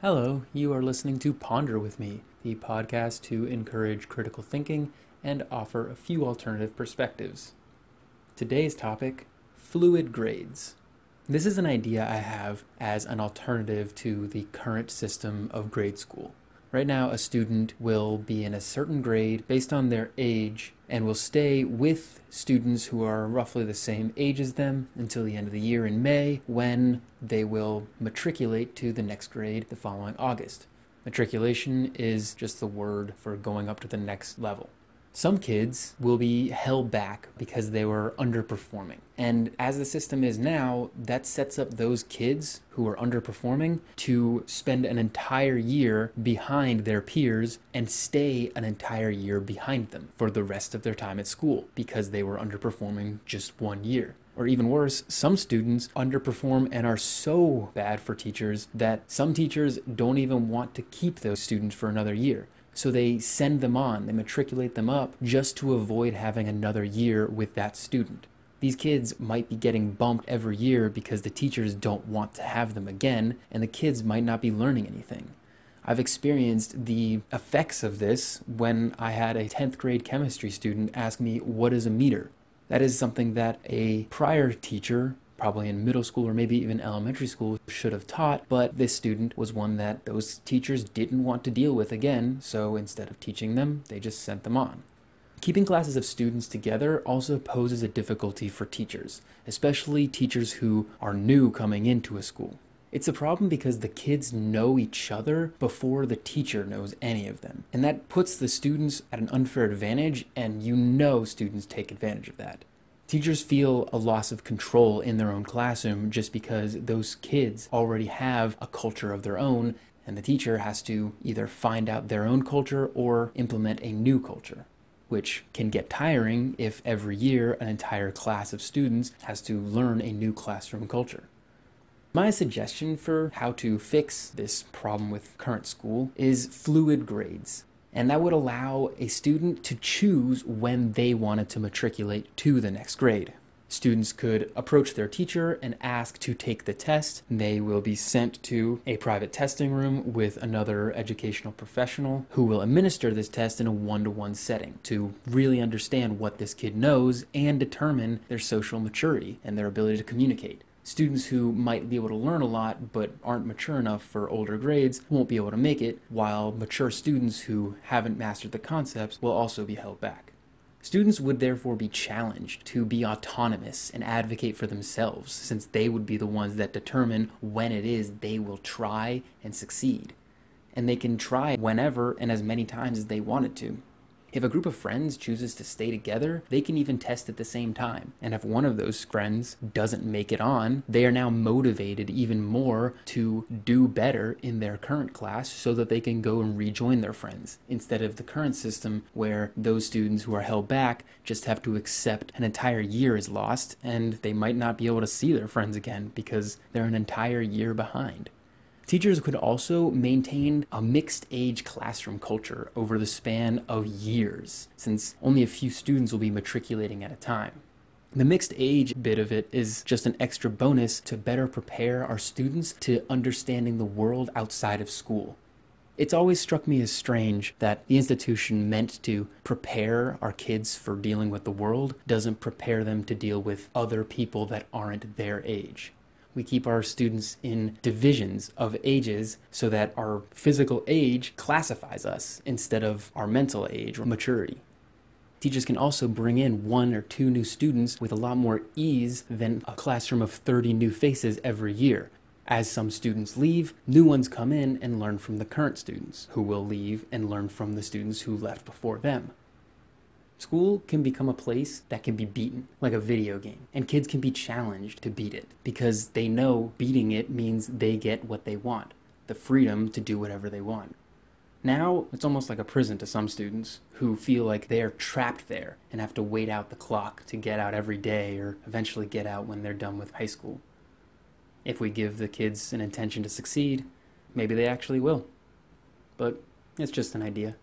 Hello, you are listening to Ponder with Me, the podcast to encourage critical thinking and offer a few alternative perspectives. Today's topic fluid grades. This is an idea I have as an alternative to the current system of grade school. Right now, a student will be in a certain grade based on their age and will stay with students who are roughly the same age as them until the end of the year in May when they will matriculate to the next grade the following August. Matriculation is just the word for going up to the next level. Some kids will be held back because they were underperforming. And as the system is now, that sets up those kids who are underperforming to spend an entire year behind their peers and stay an entire year behind them for the rest of their time at school because they were underperforming just one year. Or even worse, some students underperform and are so bad for teachers that some teachers don't even want to keep those students for another year. So they send them on, they matriculate them up just to avoid having another year with that student. These kids might be getting bumped every year because the teachers don't want to have them again, and the kids might not be learning anything. I've experienced the effects of this when I had a 10th grade chemistry student ask me, What is a meter? That is something that a prior teacher probably in middle school or maybe even elementary school should have taught, but this student was one that those teachers didn't want to deal with again, so instead of teaching them, they just sent them on. Keeping classes of students together also poses a difficulty for teachers, especially teachers who are new coming into a school. It's a problem because the kids know each other before the teacher knows any of them. And that puts the students at an unfair advantage, and you know students take advantage of that. Teachers feel a loss of control in their own classroom just because those kids already have a culture of their own, and the teacher has to either find out their own culture or implement a new culture, which can get tiring if every year an entire class of students has to learn a new classroom culture. My suggestion for how to fix this problem with current school is fluid grades and that would allow a student to choose when they wanted to matriculate to the next grade. Students could approach their teacher and ask to take the test. They will be sent to a private testing room with another educational professional who will administer this test in a one to one setting to really understand what this kid knows and determine their social maturity and their ability to communicate students who might be able to learn a lot but aren't mature enough for older grades won't be able to make it, while mature students who haven't mastered the concepts will also be held back. Students would therefore be challenged to be autonomous and advocate for themselves, since they would be the ones that determine when it is they will try and succeed. And they can try whenever and as many times as they wanted to. If a group of friends chooses to stay together, they can even test at the same time. And if one of those friends doesn't make it on, they are now motivated even more to do better in their current class so that they can go and rejoin their friends instead of the current system where those students who are held back just have to accept an entire year is lost and they might not be able to see their friends again because they're an entire year behind. Teachers could also maintain a mixed age classroom culture over the span of years, since only a few students will be matriculating at a time. The mixed age bit of it is just an extra bonus to better prepare our students to understanding the world outside of school. It's always struck me as strange that the institution meant to prepare our kids for dealing with the world doesn't prepare them to deal with other people that aren't their age we keep our students in divisions of ages so that our physical age classifies us instead of our mental age or maturity. Teachers can also bring in one or two new students with a lot more ease than a classroom of 30 new faces every year. As some students leave, new ones come in and learn from the current students, who will leave and learn from the students who left before them. School can become a place that can be beaten, like a video game, and kids can be challenged to beat it because they know beating it means they get what they want the freedom to do whatever they want. Now, it's almost like a prison to some students who feel like they're trapped there and have to wait out the clock to get out every day or eventually get out when they're done with high school. If we give the kids an intention to succeed, maybe they actually will. But it's just an idea.